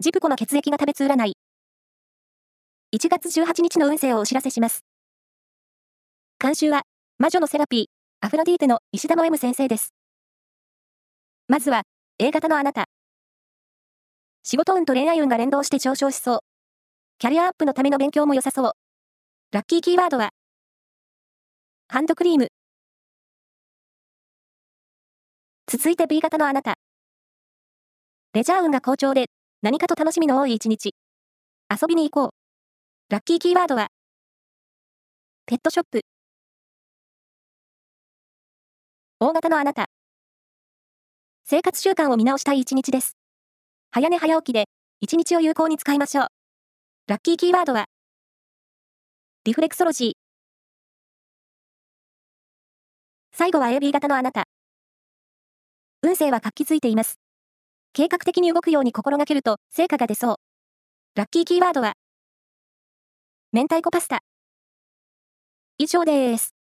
ジプコの血液が食べつ占い。1月18日の運勢をお知らせします。監修は、魔女のセラピー、アフロディーテの石田の M 先生です。まずは、A 型のあなた。仕事運と恋愛運が連動して上昇しそう。キャリアアップのための勉強も良さそう。ラッキーキーワードは、ハンドクリーム。続いて B 型のあなた。レジャー運が好調で、何かと楽しみの多い一日。遊びに行こう。ラッキーキーワードは、ペットショップ。大型のあなた。生活習慣を見直したい一日です。早寝早起きで、一日を有効に使いましょう。ラッキーキーワードは、リフレクソロジー。最後は AB 型のあなた。運勢は活気づいています。計画的に動くように心がけると成果が出そう。ラッキーキーワードは、明太子パスタ。以上です。